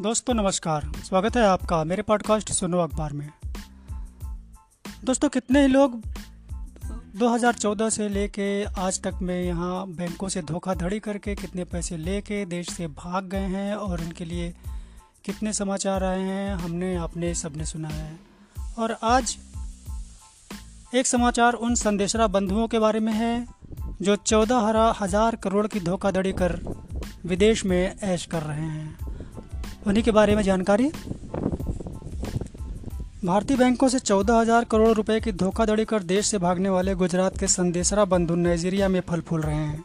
दोस्तों, नमस्कार। स्वागत है आपका मेरे पॉडकास्ट सुनो अखबार में। दोस्तों, कितने ही लोग 2014 से लेके आज तक में यहाँ बैंकों से धोखाधड़ी करके कितने पैसे लेके देश से भाग गए हैं और इनके लिए कितने समाचार आए हैं, हमने आपने सबने सुना है। और आज एक समाचार उन संदेशरा बंधुओं के बारे में है, जो चौदह हज़ार करोड़ की धोखाधड़ी कर विदेश में ऐश कर रहे हैं। उन्हीं के बारे में जानकारी? भारतीय बैंकों से चौदह हज़ार करोड़ रुपए की धोखाधड़ी कर देश से भागने वाले गुजरात के संदेशरा बंधु नाइजीरिया में फल फूल रहे हैं।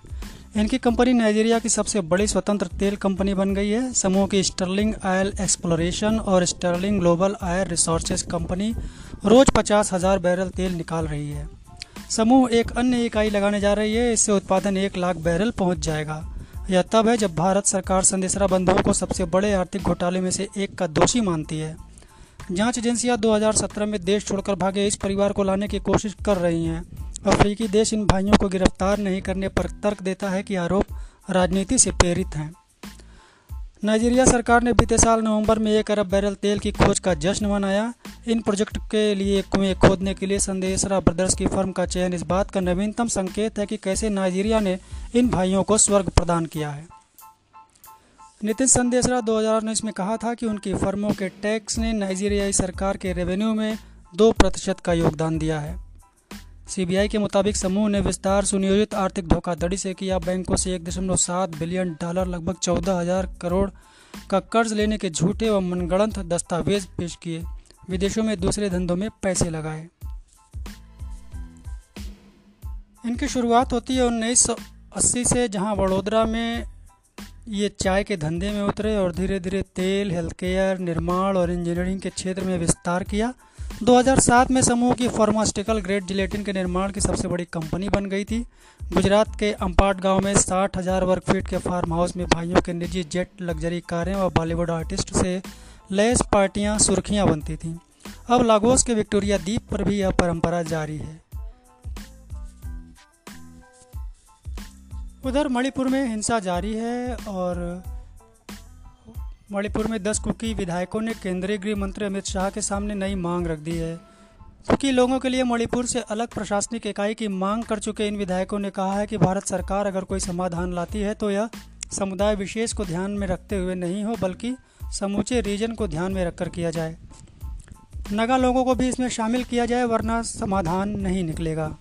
इनकी कंपनी नाइजीरिया की सबसे बड़ी स्वतंत्र तेल कंपनी बन गई है। समूह की स्टर्लिंग आयल एक्सप्लोरेशन और Sterling global oil resources company रोज पचास हज़ार बैरल तेल निकाल रही है। समूह एक अन्य इकाई लगाने जा रही है। इससे उत्पादन एक लाख बैरल पहुँच जाएगा। यह तब है जब भारत सरकार संदेशरा बंधुओं को सबसे बड़े आर्थिक घोटाले में से एक का दोषी मानती है। जाँच एजेंसियाँ 2017 में देश छोड़कर भागे इस परिवार को लाने की कोशिश कर रही हैं। अफ्रीकी देश इन भाइयों को गिरफ़्तार नहीं करने पर तर्क देता है कि आरोप राजनीति से प्रेरित हैं। नाइजीरिया सरकार ने बीते साल नवंबर में एक अरब बैरल तेल की खोज का जश्न मनाया। इन प्रोजेक्ट के लिए कुएँ खोदने के लिए संदेशरा ब्रदर्स की फर्म का चयन। इस बात का नवीनतम संकेत है कि कैसे नाइजीरिया ने इन भाइयों को स्वर्ग प्रदान किया है। नितिन संदेशरा 2019 में कहा था कि उनकी फर्मों के टैक्स ने नाइजीरियाई सरकार के रेवेन्यू में दो प्रतिशत का योगदान दिया है। सीबीआई के मुताबिक समूह ने विस्तार सुनियोजित आर्थिक धोखाधड़ी से किया। बैंकों से एक दशमलव सात बिलियन डॉलर, लगभग चौदह हज़ार करोड़ का कर्ज लेने के झूठे व मनगढ़ंत दस्तावेज़ पेश किए। विदेशों में दूसरे धंधों में पैसे लगाए। इनकी शुरुआत होती है उन्नीस सौ अस्सी से, जहाँ वडोदरा में ये चाय के धंधे में उतरे और धीरे धीरे तेल हेल्थ केयर निर्माण और इंजीनियरिंग के क्षेत्र में विस्तार किया। 2007 में समूह की फार्मास्यूटिकल ग्रेड जिलेटिन के निर्माण की सबसे बड़ी कंपनी बन गई थी। गुजरात के अम्पाट गाँव में साठ हज़ार वर्ग फीट के फार्म हाउस में भाइयों के निजी जेट लग्जरी कारें और बॉलीवुड आर्टिस्ट से लेस पार्टियाँ, सुर्खियाँ बनती थीं। अब लागोस के विक्टोरिया द्वीप पर भी यह परंपरा जारी है। उधर मणिपुर में हिंसा जारी है और मणिपुर में 10 कुकी विधायकों ने केंद्रीय गृह मंत्री अमित शाह के सामने नई मांग रख दी है। कुकी लोगों के लिए मणिपुर से अलग प्रशासनिक इकाई की मांग कर चुके इन विधायकों ने कहा है कि भारत सरकार अगर कोई समाधान लाती है तो यह समुदाय विशेष को ध्यान में रखते हुए नहीं हो, बल्कि समूचे रीजन को ध्यान में रखकर किया जाए। नगा लोगों को भी इसमें शामिल किया जाए, वरना समाधान नहीं निकलेगा।